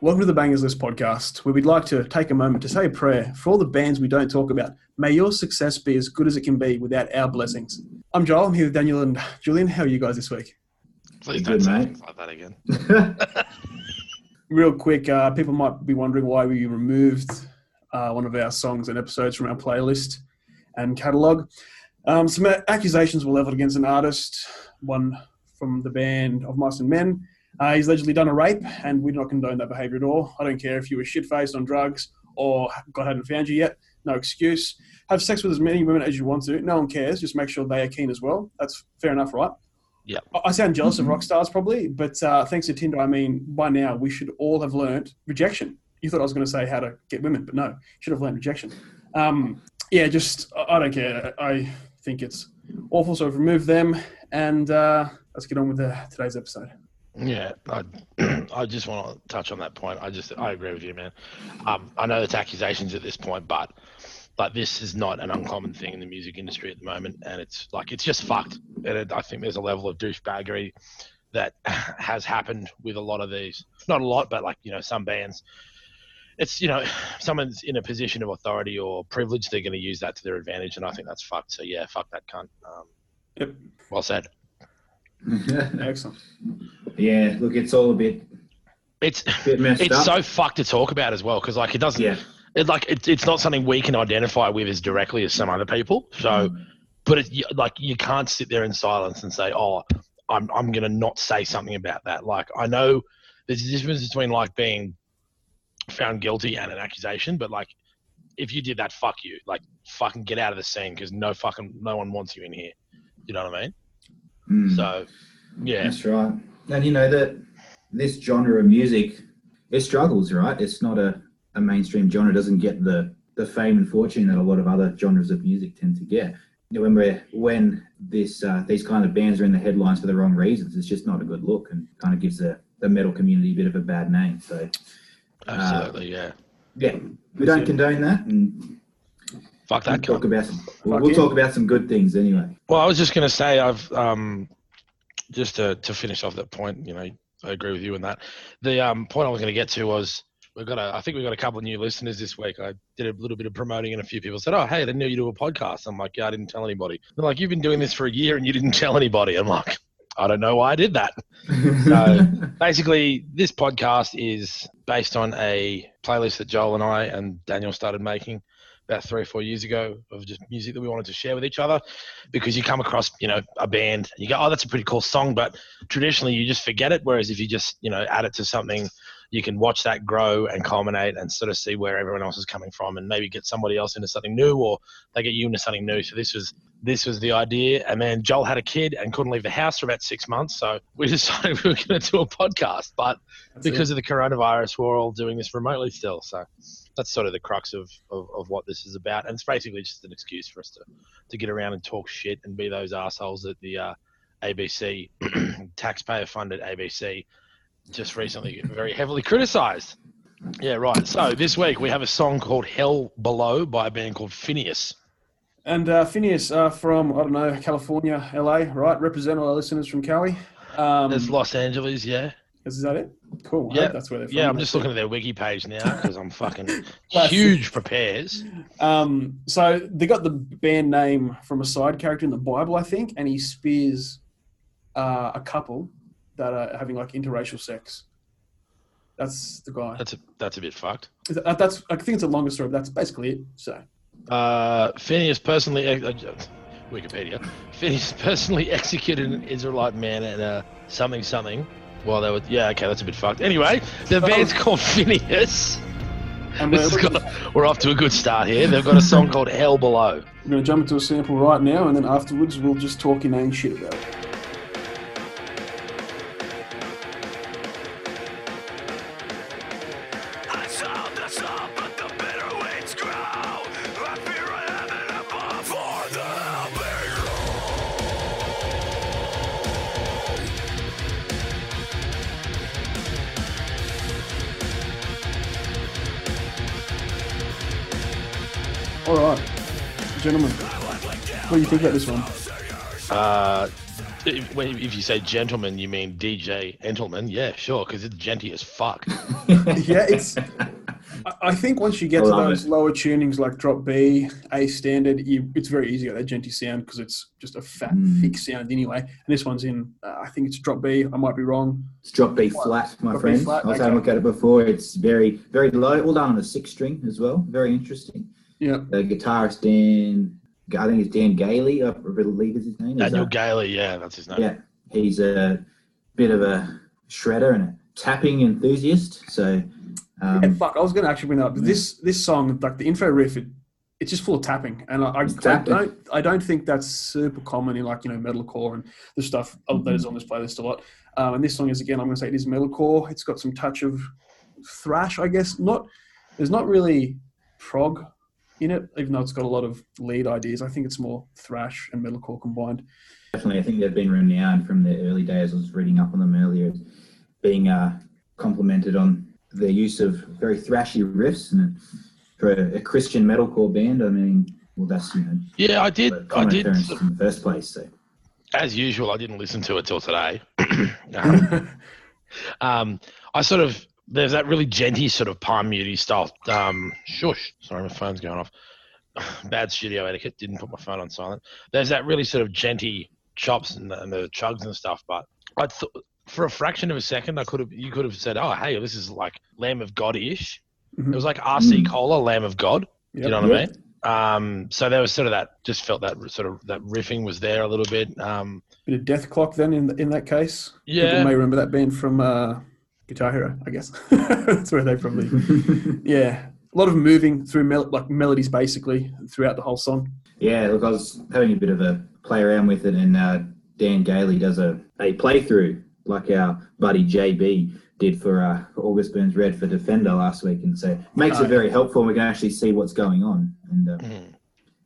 Welcome to the Bangers List podcast, where we'd like to take a moment to say a prayer for all the bands we don't talk about. May your success be as good as it can be without our blessings. I'm Joel. I'm here with Daniel and Julian. How are you guys this week? Please don't say things like that again. Real quick, uh, people might be wondering why we removed uh, one of our songs and episodes from our playlist and catalogue. Um, some accusations were leveled against an artist, one from the band of Mice and Men. Uh, he's allegedly done a rape, and we do not condone that behaviour at all. I don't care if you were shit faced on drugs or God hadn't found you yet. No excuse. Have sex with as many women as you want to. No one cares. Just make sure they are keen as well. That's fair enough, right? Yep. I- I sound jealous of rock stars probably, but uh, thanks to Tinder, I mean, by now we should all have learned rejection. You thought I was going to say how to get women, but no, should have learned rejection. Um, yeah, just I I don't care. I think it's awful. So I've removed them, and uh, let's get on with the, today's episode. Yeah, I, I just want to touch on that point. I just I agree with you, man. Um, I know it's accusations at this point, but like this is not an uncommon thing in the music industry at the moment, and it's like it's just fucked. And it, I think there's a level of douchebaggery that has happened with a lot of these. Not a lot, but like you know some bands. It's you know someone's in a position of authority or privilege, they're going to use that to their advantage, and I think that's fucked. So yeah, fuck that cunt. Um, Yep. Well said. Excellent. yeah, look, it's all a bit, It's bit messed it's up. so fucked to talk about as well because like it doesn't yeah, it, like it's it's not something we can identify with as directly as some other people so Mm. but it, like you can't sit there in silence and say oh i'm i'm going to not say something about that like i know there's a difference between like being found guilty and an accusation but like if you did that fuck you like fucking get out of the scene because no fucking no one wants you in here you know what i mean Mm, so yeah that's right. And you know that this genre of music, it struggles, right? It's not a, a mainstream genre. It doesn't get the the fame and fortune that a lot of other genres of music tend to get. You know, when we're when this uh, these kind of bands are in the headlines for the wrong reasons, it's just not a good look, and kind of gives the the metal community a bit of a bad name. So absolutely yeah yeah, we don't condone that, and fuck we'll that talk about some, we'll, we'll talk about some good things anyway. Well, I was just going to say, I've um, just to, to finish off that point. You know, I agree with you in that. The um, point I was going to get to was we've got a. I think we've got a couple of new listeners this week. I did a little bit of promoting, and a few people said, "Oh, hey, they knew you do a podcast." I'm like, "Yeah, I didn't tell anybody." They're like, "You've been doing this for a year and you didn't tell anybody." I'm like, "I don't know why I did that." So basically, this podcast is based on a playlist that Joel and I and Daniel started making about three or four years ago of just music that we wanted to share with each other because you come across, you know, a band and you go, oh, that's a pretty cool song, but traditionally you just forget it. Whereas if you just, you know, add it to something, you can watch that grow and culminate and sort of see where everyone else is coming from and maybe get somebody else into something new or they get you into something new. So this was this was the idea. And then Joel had a kid and couldn't leave the house for about six months. So we decided we were going to do a podcast. But That's it. because of the coronavirus, we're all doing this remotely still. So that's sort of the crux of, of, of what this is about. And it's basically just an excuse for us to, to get around and talk shit and be those assholes that the uh, ABC, taxpayer funded ABC, just recently very heavily criticized. Yeah, right. So this week we have a song called Hell Below by a band called Phinehas. And uh, Phinehas uh, from I don't know California, LA, right? Represent all our listeners from Cali. Um, There's Los Angeles, yeah. Is that it? Cool. I Yeah. that's where they're from. Yeah, I'm just looking at their wiki page now because I'm fucking huge prepares. Um, so they got the band name from a side character in the Bible, I think, and he spears uh, a couple that are having like interracial sex. That's the guy. That's a, that's a bit fucked. That- That's I think it's a longer story, but that's basically it. So Uh, Phinehas personally, uh, Wikipedia, Phinehas personally executed an Israelite man and uh, something something. While they were, yeah, okay, that's a bit fucked. Anyway, the um, band's called Phinehas. and we're, got- we're off to a good start here. They've got a song called Hell Below. we're going to jump into a sample right now, and then afterwards we'll just talk inane shit about it. Think about this one? Uh, if, if you say gentleman, you mean djentleman? Yeah, sure, because it's djenty as fuck. yeah, it's. I- I think once you get to those it. lower tunings like drop B, A standard, you, it's very easy to get that djenty sound because it's just a fat, Mm. thick sound anyway. And this one's in, uh, I think it's drop B. I might be wrong. It's drop B flat, my Drop friend. flat, I was okay. having a look at it before. It's very, very low, all done on the six string as well. Very interesting. Yeah, The guitarist Dan, I think it's Dan Gailey, I believe is his name. Is Daniel that- Gailey, yeah, that's his name. Yeah, he's a bit of a shredder and a tapping enthusiast. So, um, yeah. Fuck, I was going to actually bring that up. This this song, like the intro riff, it, it's just full of tapping, and I, I, I don't I don't think that's super common in like you know metalcore and the stuff that is on this playlist a lot. Um, and this song is again, I'm going to say it is metalcore. It's got some touch of thrash, I guess. Not there's not really prog in it, even though it's got a lot of lead ideas. I think it's more thrash and metalcore combined. definitely, I think they've been renowned from the early days. I was reading up on them earlier, as being uh, complimented on their use of very thrashy riffs. And for a, a Christian metalcore band, I mean, well, that's you know, Yeah, I did. I did. in the first place. So, As usual, I didn't listen to it till today. um, um, I sort of there's that really djenty sort of palm muty style. Um, shush. Sorry, my phone's going off. Bad studio etiquette. Didn't put my phone on silent. There's that really sort of djenty chops and the, and the chugs and stuff. But I thought for a fraction of a second, I could have you could have said, "Oh, hey, this is like Lamb of God ish." Mhm. It was like RC Mm. Cola, Lamb of God. Yep. You know what I mean? Um, so there was sort of that. Just felt that sort of that riffing was there a little bit. Um, Bit of Dethklok then in in that case. People yeah, may remember that being from uh, Guitar Hero, I guess. That's where they probably. Yeah, a lot of moving through mel- like melodies basically throughout the whole song. Yeah, look, I was having a bit of a play around with it, and uh, Dan Gailey does a, a playthrough like our buddy JB did for, uh, for August Burns Red for Defender last week, and so makes Oh, it very helpful. and We can actually see what's going on, and uh, Mhm.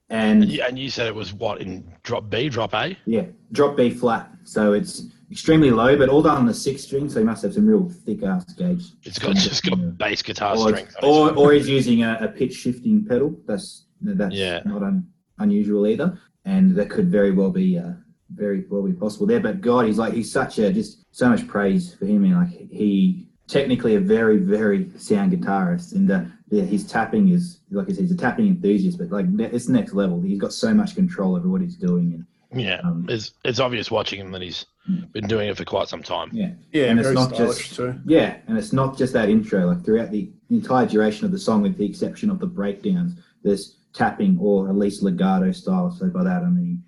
and And you, and you said it was what in drop B, drop A? yeah, drop B flat, so it's extremely low, but all done on the sixth string, so he must have some real thick ass gauge. It's got just got bass guitar or, strength. or, or he's using a, a pitch shifting pedal. That's that's Yeah. not un, unusual either, and that could very well be uh, very well be possible there. But God, he's like he's such a just so much praise for him, and like he technically a very very sound guitarist, and uh, yeah, his tapping is like I said, he's a tapping enthusiast, but like it's next level. He's got so much control over what he's doing, and yeah, um, it's it's obvious watching him that he's been doing it for quite some time. yeah, Yeah, And it's not just- too. Yeah, and it's not just that intro. Like throughout the entire duration of the song, with the exception of the breakdowns, there's tapping or at least legato style. So by that I mean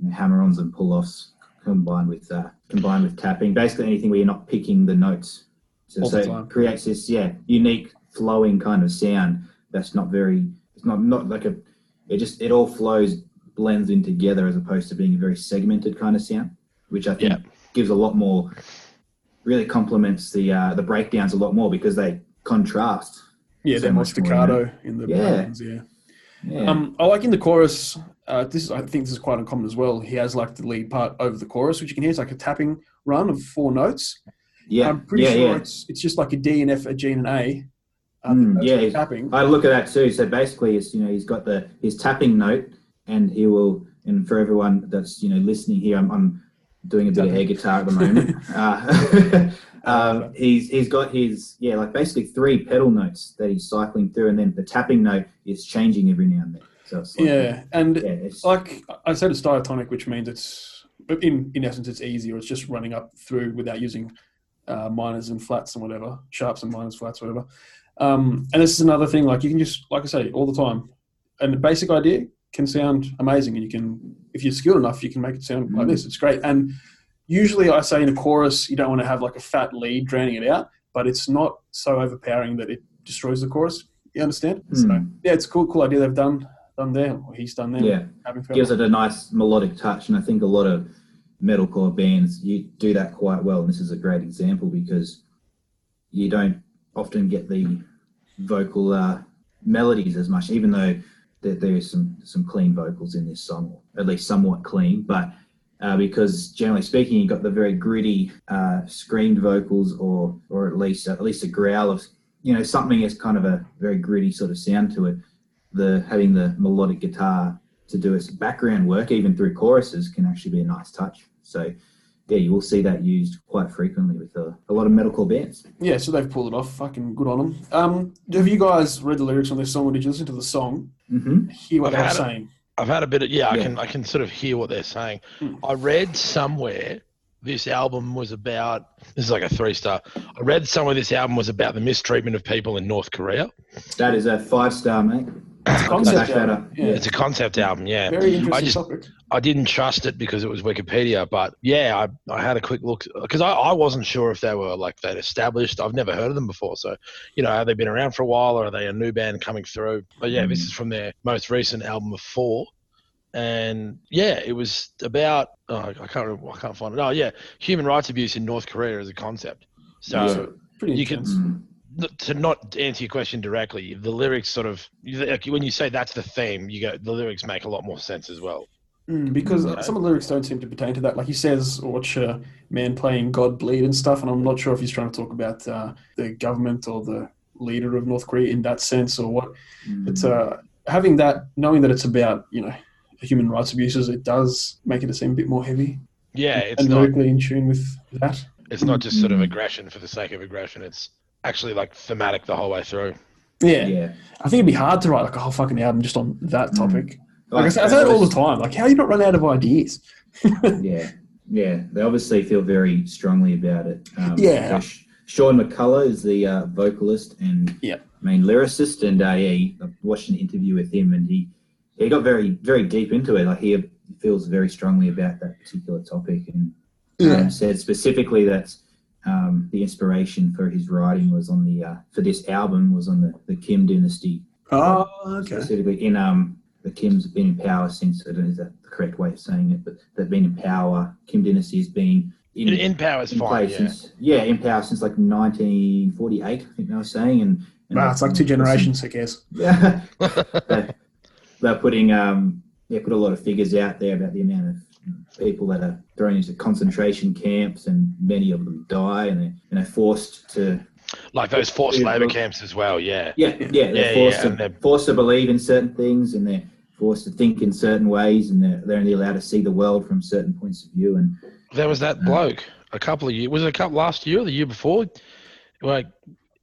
you know, hammer-ons and pull-offs combined with uh, combined with tapping. Basically anything where you're not picking the notes. So, All so the time. it creates this yeah unique flowing kind of sound that's not very. It's not not like a. It just it all flows blends in together as opposed to being a very segmented kind of sound, which I think Yeah. gives a lot more really complements the uh, the breakdowns a lot more because they contrast. Yeah, So they're more much more, staccato in the Yeah. bands, yeah. Yeah. Um, I like in the chorus. Uh, this is, I think this is quite uncommon as well. He has like the lead part over the chorus, which you can hear. It's like a tapping run of four notes. yeah, I'm pretty yeah, sure yeah. it's it's just like a D and F, a G and an A. Mm, yeah, he's- tapping. I look at that too. So basically, it's you know he's got the his tapping note, and he will. And for everyone that's you know listening here, I'm, I'm doing a bit of air guitar at the moment. uh, um, he's he's got his yeah like basically three pedal notes that he's cycling through, and then the tapping note is changing every now and then. So it's like, yeah, and yeah, it's, like I said, it's diatonic, which means it's in in essence it's easier. It's just running up through without using uh, minors and flats and whatever, sharps and minors, flats, whatever. Um, and this is another thing. Like you can just, like I say, all the time, and the basic idea can sound amazing, and you can, if you're skilled enough, you can make it sound like this. It's great. And usually, I say in a chorus, you don't want to have like a fat lead drowning it out, but it's not so overpowering that it destroys the chorus. You understand? So Hmm. yeah, it's a cool, cool idea they've done done there, or he's done there. yeah. Gives it a nice melodic touch, and I think a lot of metalcore bands you do that quite well. And this is a great example because you don't often get the vocal uh, melodies as much, even though there, there is some some clean vocals in this song, or at least somewhat clean, but. Uh, because generally speaking, you've got the very gritty uh, screamed vocals, or or at least at least a growl of you know something is kind of a very gritty sort of sound to it. The having the melodic guitar to do its background work, even through choruses, can actually be a nice touch. So, yeah, you will see that used quite frequently with a, a lot of metalcore bands. Yeah, so they've pulled it off. Fucking good on them. Um, have you guys read the lyrics on this song, or did you listen to the song? hmm Hear what I've they were had it. saying? I've had a bit of yeah, I can I can sort of hear what they're saying. Hmm. I read somewhere this album was about this is like a three star. I read somewhere this album was about the mistreatment of people in North Korea. That is a five star, mate. I can concept album. Yeah. It's a concept album, yeah. Very interesting I just topic. I didn't trust it because it was Wikipedia, but yeah, I, I had a quick look because I, I wasn't sure if they were like they'd established. I've never heard of them before, so you know, have they been around for a while or are they a new band coming through? But yeah, this Mm. is from their most recent album of four, and yeah, it was about oh, I can't remember, I can't find it. Oh yeah, human rights abuse in North Korea as a concept. So Yeah. Pretty you can- intense. Mm. Th- to not answer your question directly, the lyrics sort of like when you say that's the theme, you go the lyrics make a lot more sense as well. Mm, because Yeah. some of the lyrics don't seem to pertain to that. Like he says, watch a man playing God bleed and stuff, and I'm not sure if he's trying to talk about uh, the government or the leader of North Korea in that sense or what. Mm. It's uh, having that, knowing that it's about, you know, human rights abuses, it does make it seem a bit more heavy Yeah, it's and not lyrically in tune with that. it's not just sort of Mm. aggression for the sake of aggression. It's actually like thematic the whole way through. Yeah. yeah. I think it'd be hard to write like a whole fucking album just on that Mm. topic. Like I say, I say it all the time. Like, how you not run out of ideas? Yeah, yeah. They obviously feel very strongly about it. Um, Yeah. so Sean McCulloch is the uh, vocalist and Yeah. main lyricist, and uh, yeah, he, I watched an interview with him, and he he got very very deep into it. Like he feels very strongly about that particular topic, and Yeah. um, said specifically that um, the inspiration for his writing was on the uh, for this album was on the, the Kim dynasty Oh, okay. specifically in um the Kims have been in power since I don't know is that the correct way of saying it, but they've been in power. Kim dynasty has been in, In, in power is in fine. Yeah. since yeah in power since like 1948. I think they were saying, and, and Wow, it's like two generations, I guess. Yeah, they, they're putting um yeah put a lot of figures out there about the amount of people that are thrown into concentration camps, and many of them die, and they're you know forced to like those forced labor camps as well. Yeah. yeah, yeah, they're Yeah, forced yeah, to they're- forced to believe in certain things, and they're forced to think in certain ways, and they're, they're only allowed to see the world from certain points of view. And There was that bloke a couple of years. Was it a couple last year or the year before? Like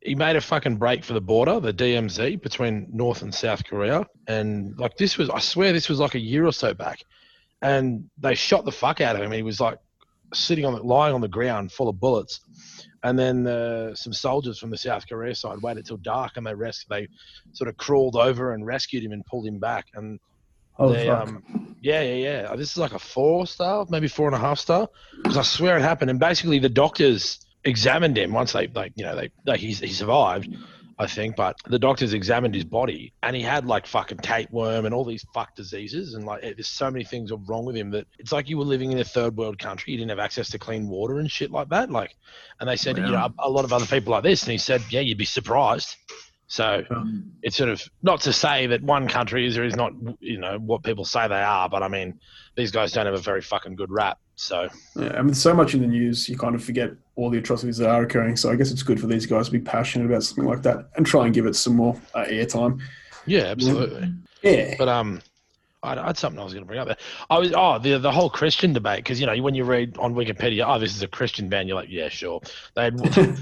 he made a fucking break for the border, the DMZ between North and South Korea, and like this was, I swear, this was like a year or so back, and they shot the fuck out of him. He was like sitting on, the, lying on the ground, full of bullets. And then uh, some soldiers from the South Korea side waited till dark, and they res- they sort of crawled over and rescued him and pulled him back. And Oh, they, um, yeah, yeah, yeah. This is like a four star, maybe four and a half star, because I swear it happened. And basically, the doctors examined him once they, like, you know, they, he, he survived, I think. But the doctors examined his body, and he had like fucking tapeworm and all these fuck diseases, and like, there's so many things wrong with him that it's like you were living in a third world country. You didn't have access to clean water and shit like that. Like, and they said, you know, a, a lot of other people like this, and he said, yeah, you'd be surprised. So hmm. it's sort of not to say that one country is or is not, you know, what people say they are, but I mean, these guys don't have a very fucking good rap. So Yeah, I mean, so much in the news, you kind of forget all the atrocities that are occurring. So I guess it's good for these guys to be passionate about something like that and try and give it some more uh, airtime. yeah, absolutely. Yeah. But um, I, I had something I was going to bring up there. I was oh the the whole Christian debate because you know when you read on Wikipedia, oh this is a Christian band, you're like yeah sure. They had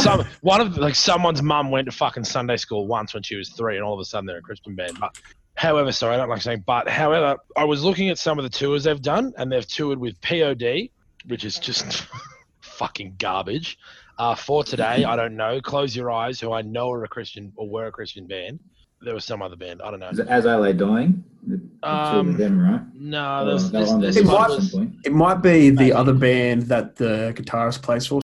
some one of like someone's mum went to fucking Sunday school once when she was three, and all of a sudden they're a Christian band. But however, sorry, I don't like saying but. However, I was looking at some of the tours they've done, and they've toured with POD, which is just fucking garbage. Uh, for today, I don't know. Close your eyes, who I know are a Christian or were a Christian band. There was some other band. I don't know. Is it As I Lay Dying, the, the Um, of them, right? No, Or there's, they there's, there's It might- at others. some point. It might be the Maybe. other band that the guitarist plays for.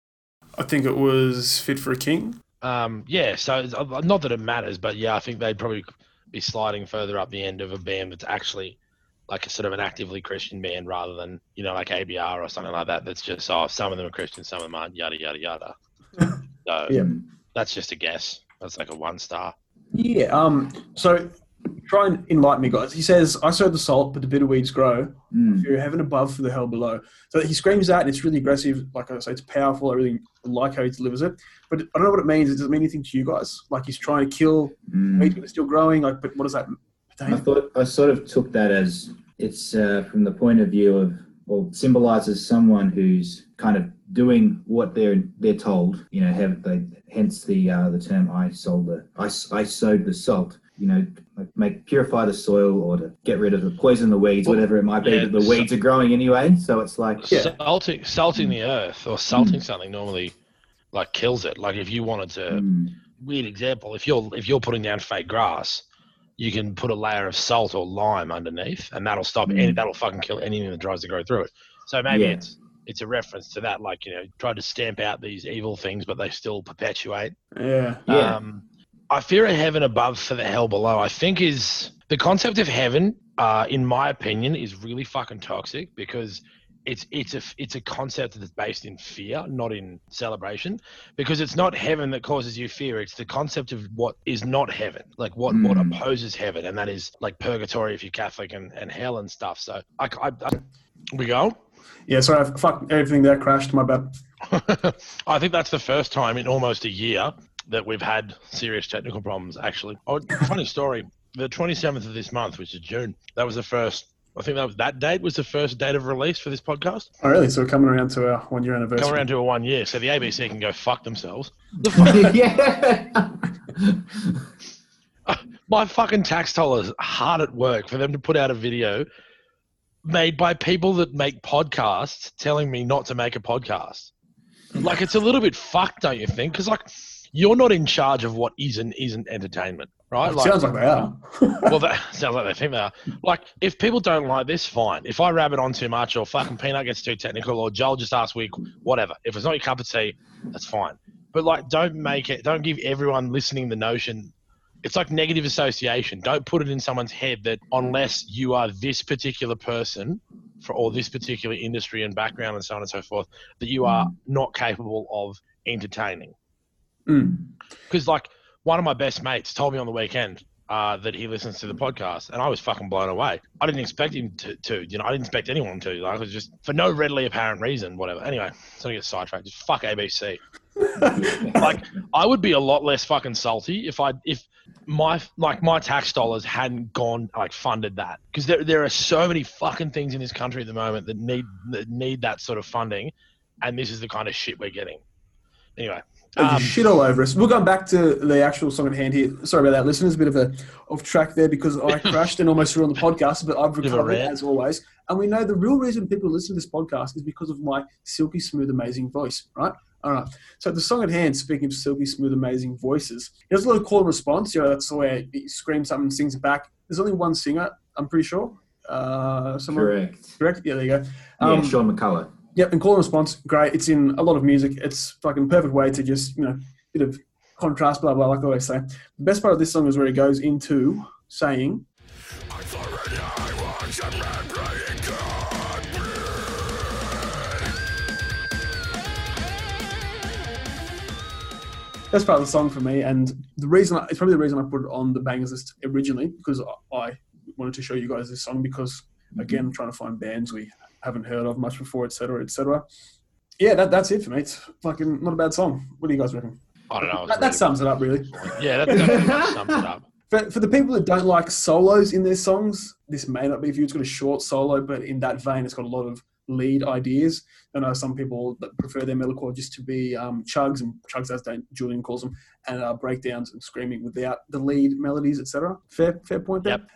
I think it was Fit for a King. Um, yeah, so uh, not that it matters, but yeah, I think they'd probably be sliding further up the end of a band that's actually like a sort of an actively Christian band rather than you know like ABR or something like that. That's just oh, some of them are Christian, some of them aren't. Yada yada yada. so Yeah. that's just a guess. That's like a one star. Yeah. Um. So try and enlighten me, guys. He says, "I sow the salt, but the bitter weeds grow. Mm. Fear heaven above, for the hell below." So he screams that, and it's really aggressive. Like I say, it's powerful. I really like how he delivers it. But I don't know what it means. It Does it mean anything to you guys? Like he's trying to kill Mm. weeds, but they're still growing. Like, but what does that I thought I sort of took that as it's uh, from the point of view of well symbolizes someone who's kind of doing what they're they're told. You know, have they hence the uh, the term I sold the I, I sowed the salt. You know, make purify the soil or to get rid of the poison the weeds, whatever it might be. Yeah, but the so- weeds are growing anyway, so it's like Yeah. Salting, salting the earth or salting something normally like kills it. Like if you wanted to, mm, weird example, if you're if you're putting down fake grass, you can put a layer of salt or lime underneath, and that'll stop any Mm. that'll fucking kill anything that tries to grow through it. So maybe Yeah. it's it's a reference to that, like you know, try to stamp out these evil things, but they still perpetuate. yeah, Yeah. I fear a heaven above for the hell below. I think is the concept of heaven, uh, in my opinion, is really fucking toxic because it's it's a it's a concept that's based in fear, not in celebration. Because it's not heaven that causes you fear; it's the concept of what is not heaven, like what what Mm. opposes heaven, and that is like purgatory if you're Catholic and, and hell and stuff. So I, I, I we go. yeah. Sorry, I fuck everything there crashed. My bad. I think that's the first time in almost a year that we've had serious technical problems. Actually, oh, funny story. The 27th of this month, which is June, that was the first. I think that was, that date was the first date of release for this podcast. Oh, really? So we're coming around to our one year anniversary. Come around to a one year, so the ABC can go fuck themselves. The fuck- yeah. my fucking tax dollars hard at work for them to put out a video made by people that make podcasts telling me not to make a podcast. Like it's a little bit fucked, don't you think? Because like you're not in charge of what is and isn't entertainment, right? Like, sounds like they are. well, that sounds like they think they are. Like, if people don't like this, fine. If I rabbit on too much, or fucking Peanut gets too technical, or Joel just asks week, whatever. If it's not your cup of tea, that's fine. But like, don't make it. Don't give everyone listening the notion. It's like negative association. Don't put it in someone's head that unless you are this particular person for or this particular industry and background and so on and so forth, that you are not capable of entertaining Mm. because like one of my best mates told me on the weekend uh, that he listens to the podcast, and I was fucking blown away. I didn't expect him to, to you know, I didn't expect anyone to. Like, it was just for no readily apparent reason, whatever. Anyway, so I get sidetracked. Just fuck ABC. Like, I would be a lot less fucking salty if I if my like my tax dollars hadn't gone like funded that because there there are so many fucking things in this country at the moment that need that need that sort of funding, and this is the kind of shit we're getting. Anyway. There's um, shit all over us. We're going back to the actual song at hand here. Sorry about that, listeners. A bit of a off track there because I crashed and almost ruined the podcast, but I've Bit of a recovered as always. And we know the real reason people listen to this podcast is because of my silky smooth, amazing voice, right? All right. So the song at hand, speaking of silky smooth, amazing voices, there's a little call and response. You know, that's the way he screams something, sings it back. There's only one singer, I'm pretty sure. Uh, someone Correct. correct? Yeah, there you go. yeah, Um, Sean McCulloch. Yep, and call and response, great. It's in a lot of music. It's fucking perfect way to just, you know, bit of contrast, blah, blah, like I always say. The best part of this song is where he goes into saying, That's part of the song for me, and the reason it's probably the reason I put it on the bangers list originally because I- I wanted to show you guys this song because again, I'm trying to find bands we haven't heard of much before, etc., etc. Yeah, that, that's it for me. It's fucking not a bad song. What do you guys reckon? I don't know. it's That, that sums it up, really. Yeah, that, that sums it up. For, for the people that don't like solos in their songs, this may not be for you. It's got a short solo, but in that vein, it's got a lot of lead ideas. I know some people that prefer their metalcore just to be um, chugs and chugs, as Dan- Julian calls them, and uh, breakdowns and screaming without the lead melodies, etc. Fair, fair point there. Yep.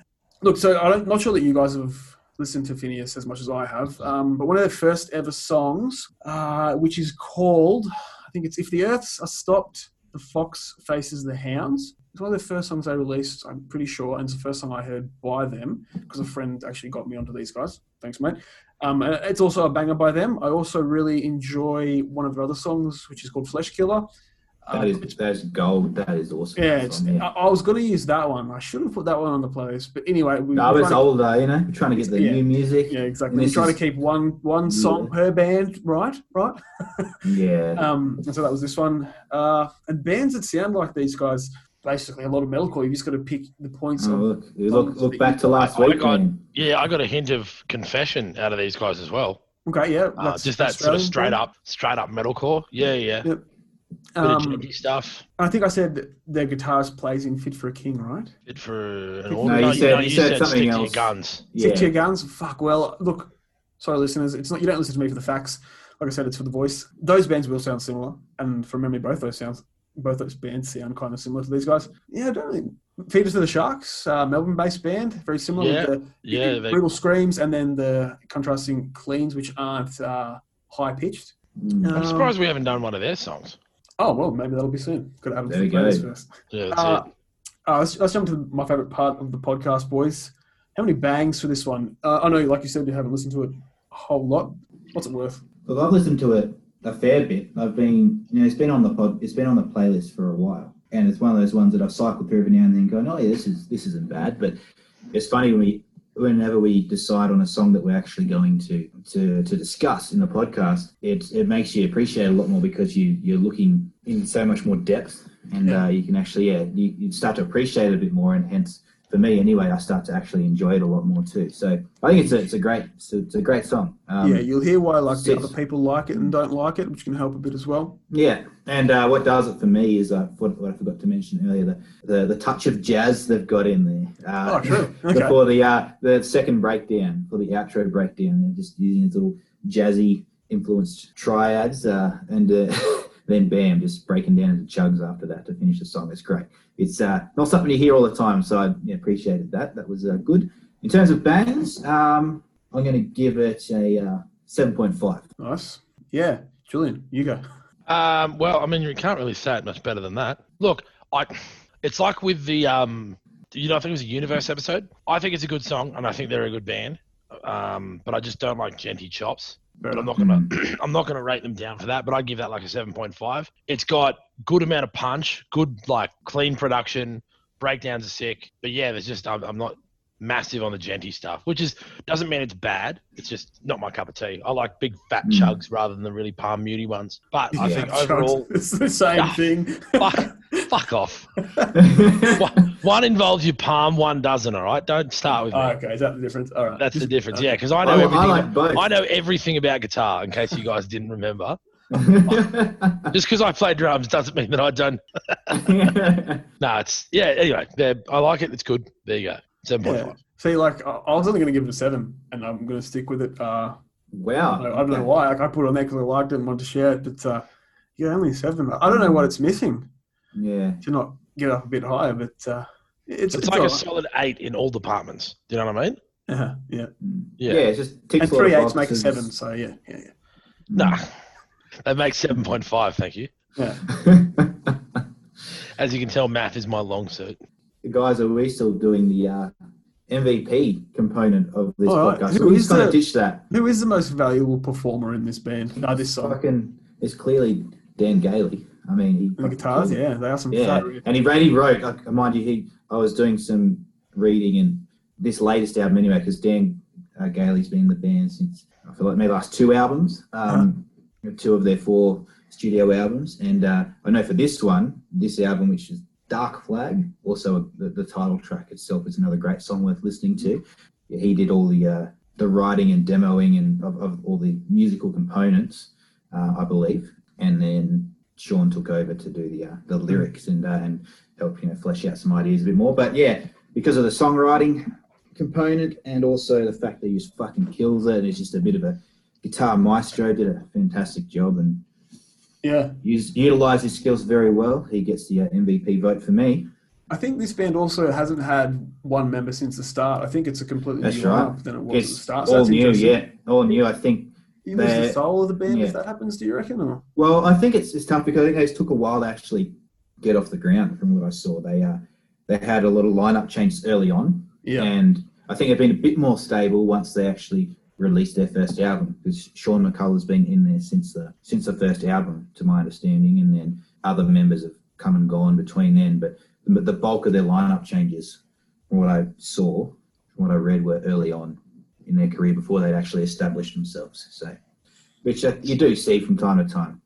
Look, so I'm not sure that you guys have listened to Phinehas as much as I have, um, but one of their first ever songs, uh, which is called, I think it's "If the Earths Are Stopped, the Fox Faces the Hounds." It's one of the first songs they released, I'm pretty sure, and it's the first song I heard by them because a friend actually got me onto these guys. Thanks, mate. Um, it's also a banger by them. I also really enjoy one of their other songs, which is called Flesh Killer. That is that is gold. That is awesome. yeah, That it's, I, I was going to use that one. I should have put that one on the playlist. But anyway, we, No, we're it's trying to- older, you know. We're trying to get the Yeah. new music. Yeah, exactly. We're trying is- to keep one one song Yeah. per band, right? Right. Yeah. Um, and so that was this one. Uh, and bands that sound like these guys, basically a lot of metalcore. You just got to pick the points. oh, look, look, look back to last I week. got- Yeah, I got a hint of confession out of these guys as well. okay, yeah, Uh, just that sort of straight band. up, straight up metalcore. Yeah, yeah. Yep. Bit of Um, stuff. I think I said that their guitarist plays in "Fit for a King," right? Fit for an No, order. you said- you said stick something to your else. guns. Stick to your guns. Fuck. Well, look. Sorry, listeners. It's not. You don't listen to me for the facts. Like I said, it's for the voice. Those bands will sound similar, and from memory, both those sounds, both those bands sound kind of similar to these guys. Yeah, I don't really. Feed Her to the Sharks, uh, Melbourne-based band, very similar Yeah, with the Yeah, they, brutal screams and then the contrasting cleans, which aren't uh, high pitched. Mm. I'm surprised we haven't done one of their songs. Oh well, maybe that'll be soon. Got to add them to There the you go. playlist first. Yeah, that's Uh, it. uh, let's, let's jump to my favorite part of the podcast, boys. How many bangs for this one? Uh, I know, like you said, you haven't listened to it a whole lot. What's it worth? Look, I've listened to it a fair bit. I've been, you know, it's been on the pod, it's been on the playlist for a while, and it's one of those ones that I've cycled through every now and then, going, "Oh yeah, this is this isn't bad." But it's funny when we, whenever we decide on a song that we're actually going to to to discuss in the podcast, it it makes you appreciate it a lot more because you you're looking in so much more depth, and uh, you can actually yeah you, you start to appreciate it a bit more, and hence. For me, anyway, I start to actually enjoy it a lot more too. So I think it's a, it's a great it's a, it's a great song. Um, yeah, you'll hear why like the other people like it and don't like it, which can help a bit as well. Yeah, and uh, what does it for me is uh, what, what I forgot to mention earlier the, the the touch of jazz they've got in there. Uh, Oh, true. Okay. Before the uh, the second breakdown, for the outro breakdown, they're just using these little jazzy influenced triads, uh, and uh, then bam, just breaking down into chugs after that to finish the song. It's great. It's uh, not something you hear all the time, so I yeah, appreciated that. That was uh, good. In terms of bands, um, I'm going to give it a uh, seven point five. Nice. Yeah, Julian, you go. Um, well, I mean, you can't really say it much better than that. Look, I, it's like with the, um, you know, I think it was a Universe episode. I think it's a good song, and I think they're a good band. Um, but I just don't like Djenty Chops. But I'm not gonna, I'm not gonna rate them down for that. But I'd give that like a 7.5. It's got good amount of punch, good like clean production. Breakdowns are sick, but yeah, there's just I'm, I'm not massive on the Djenty stuff, which is doesn't mean it's bad. It's just not my cup of tea. I like big fat Mm. chugs rather than the really palm muty ones. But I Yeah, think overall, it's the same thing. fuck, fuck off. One, one involves your palm, one doesn't. All right, don't start with me. Oh, okay, is that the difference? All right. That's the Just- difference. Yeah, because I I, know I everything. like both. I know everything about guitar. In case you guys didn't remember, just because I play drums doesn't mean that I don't. No, it's yeah. Anyway, I like it. It's good. There you go. Seven point Yeah. five. See, like I I was only going to give it a seven, and I'm going to stick with it. Uh, wow. I, I don't know why. Like, I put it on there because I liked it and wanted to share it, but uh, yeah, only seven. I don't know what it's missing Yeah. to not get up a bit higher, but uh, it's, It's, it's like a right. solid eight in all departments. Do you know what I mean? Yeah, yeah. Yeah. Yeah, it's just ticks And a lot three of make a seven, so yeah, yeah, yeah. Nah, they make seven point five. Thank you. yeah. As you can tell, math is my long suit. The guys, are we still doing the uh, MVP component of this All right. podcast? Who So we is the- ditch that. Who is the most valuable performer in this band? No, this song. Fucking, it's clearly Dan Gailey. I mean, he The guitars, yeah, they are some Yeah, and he really wrote. Like, mind you, he. I was doing some reading and this latest album anyway, because Dan uh, Gailey's been in the band since I feel like maybe last two albums, um, two of their four studio albums, and uh, I know for this one, this album, which is Dark Flag, also the, the title track itself is another great song worth listening to. He did all the uh, the writing and demoing and of, of all the musical components, uh, I believe, and then Sean took over to do the uh, the lyrics and uh, and help you know flesh out some ideas a bit more. But yeah, because of the songwriting component and also the fact that he just fucking kills it, he's just a bit of a guitar maestro. Did a fantastic job and Yeah, used utilized his skills very well. He gets the uh, MVP vote for me. I think this band also hasn't had one member since the start. I think it's a completely That's new right. lineup than it was at the start. So all new, yeah, all new. I think You lose the soul of the band yeah. if that happens. Do you reckon? Or Well, I think it's, it's tough because I think it took a while to actually get off the ground. From what I saw, they uh, they had a lot of lineup changes early on, yeah, and I think they've been a bit more stable once they actually released their first album. Because Sean McCulloch's been in there since the since the first album, to my understanding, and then other members have come and gone between then. But the, the bulk of their lineup changes, from what I saw, from what I read, were early on in their career before they'd actually established themselves. So, which uh, you do see from time to time.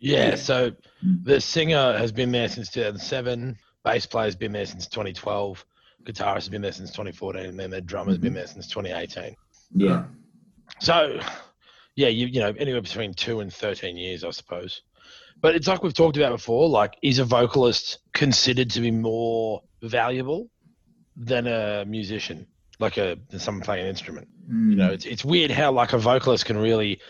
Yeah, Yeah. so Mm. the singer has been there since 2007, bass player's been there since 2012, guitarist has been there since 2014, and then the drummer's been there since 2018. Yeah. So, yeah, you you know anywhere between two and 13 years, I suppose. But it's like we've talked about before. Like, is a vocalist considered to be more valuable than a musician, like a than someone playing an instrument? Mm. You know, it's it's weird how like a vocalist can really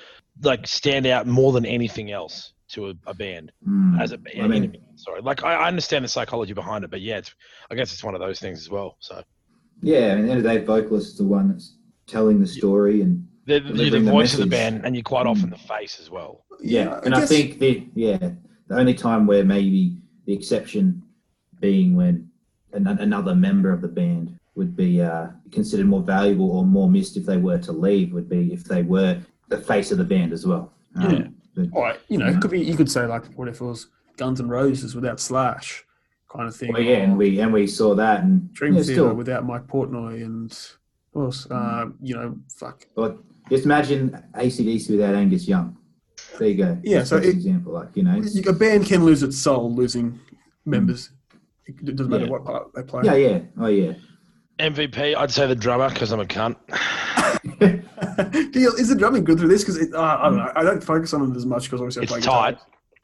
like stand out more than anything else to a, a band Mm. as a I mean- sorry. Like I, I understand the psychology behind it, but yeah, it's I guess it's one of those things as well. So yeah, and at the end of the day, vocalist is the one that's telling the story, and they're, you're the Delivering the voice of the band, and you're quite Mm. often the face as well. yeah, and I, guess- think the yeah, the only time where maybe the exception being when an, another member of the band would be uh, considered more valuable or more missed if they were to leave would be if they were the face of the band as well. Um, Yeah. but- All right, you know, it could be. You could say like, what if it was Guns N' Roses without Slash, kind of thing. well, yeah, and we and we saw that, and Dream yeah, Theater still, without Mike Portnoy and what else? Uh, you know, fuck. but just imagine ACDC without Angus Young. There you go. Yeah, That's so an it- example, like you know, A band can lose its soul losing members. It doesn't matter Yeah. what part they play. yeah, yeah, oh yeah. MVP, I'd say the drummer because I'm a cunt. Do you- is the drumming good through this? Because uh, I don't know. I don't focus on it as much because obviously I It's play tight.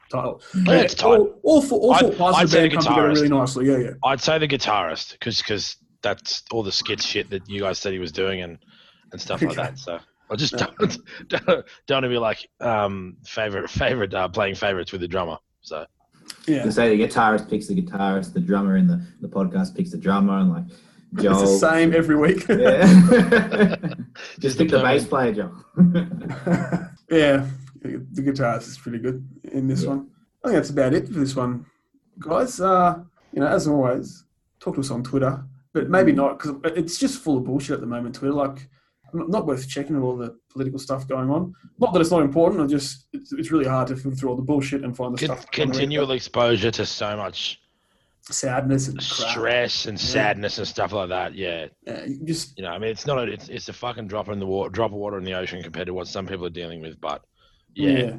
guitar. Tight. Yeah, it's tight. All, all four, all four I'd- parts I'd of the say band the come together guitarist. really nicely. Yeah, yeah. I'd say the guitarist because because that's all the skit shit that you guys said he was doing and and stuff like that. So I just Yeah. don't don't, don't want to be like um favorite favorite uh, playing favorites with the drummer. So Yeah. To say the guitarist picks the guitarist, the drummer in the, the podcast picks the drummer, and like Joel. It's the same every week. Yeah. Just Just pick the the bass player, Joel. yeah, the guitarist is pretty good in this Yeah. one. I think that's about it for this one, guys. Uh, you know, as always, talk to us on Twitter, but maybe not because it's just full of bullshit at the moment. Twitter, like, not not worth checking all the political stuff going on. Not that it's not important. I just it's, it's really hard to filter through all the bullshit and find the con- stuff. continual exposure to so much sadness and crap. stress and sadness and stuff like that. Yeah, Yeah, you just you know, I mean, it's not a, it's it's a fucking drop in the water, drop of water in the ocean compared to what some people are dealing with. But yeah, yeah.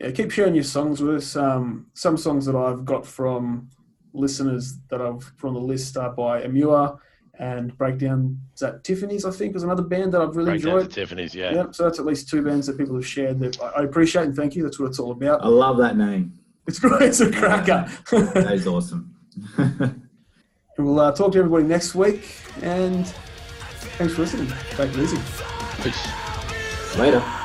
yeah. keep sharing your songs with us. Um, some songs that I've got from listeners that I've from the list are by Amua and Breakdown at Tiffany's, I think, is another band that I've really breakdown enjoyed. Tiffany's. Yeah, Yeah, so that's at least two bands that people have shared that I I appreciate and thank you. That's what it's all about. I love that name. It's great. It's a cracker. That is awesome. we'll uh, talk to everybody next week and thanks for listening. Take it easy. Peace. Later.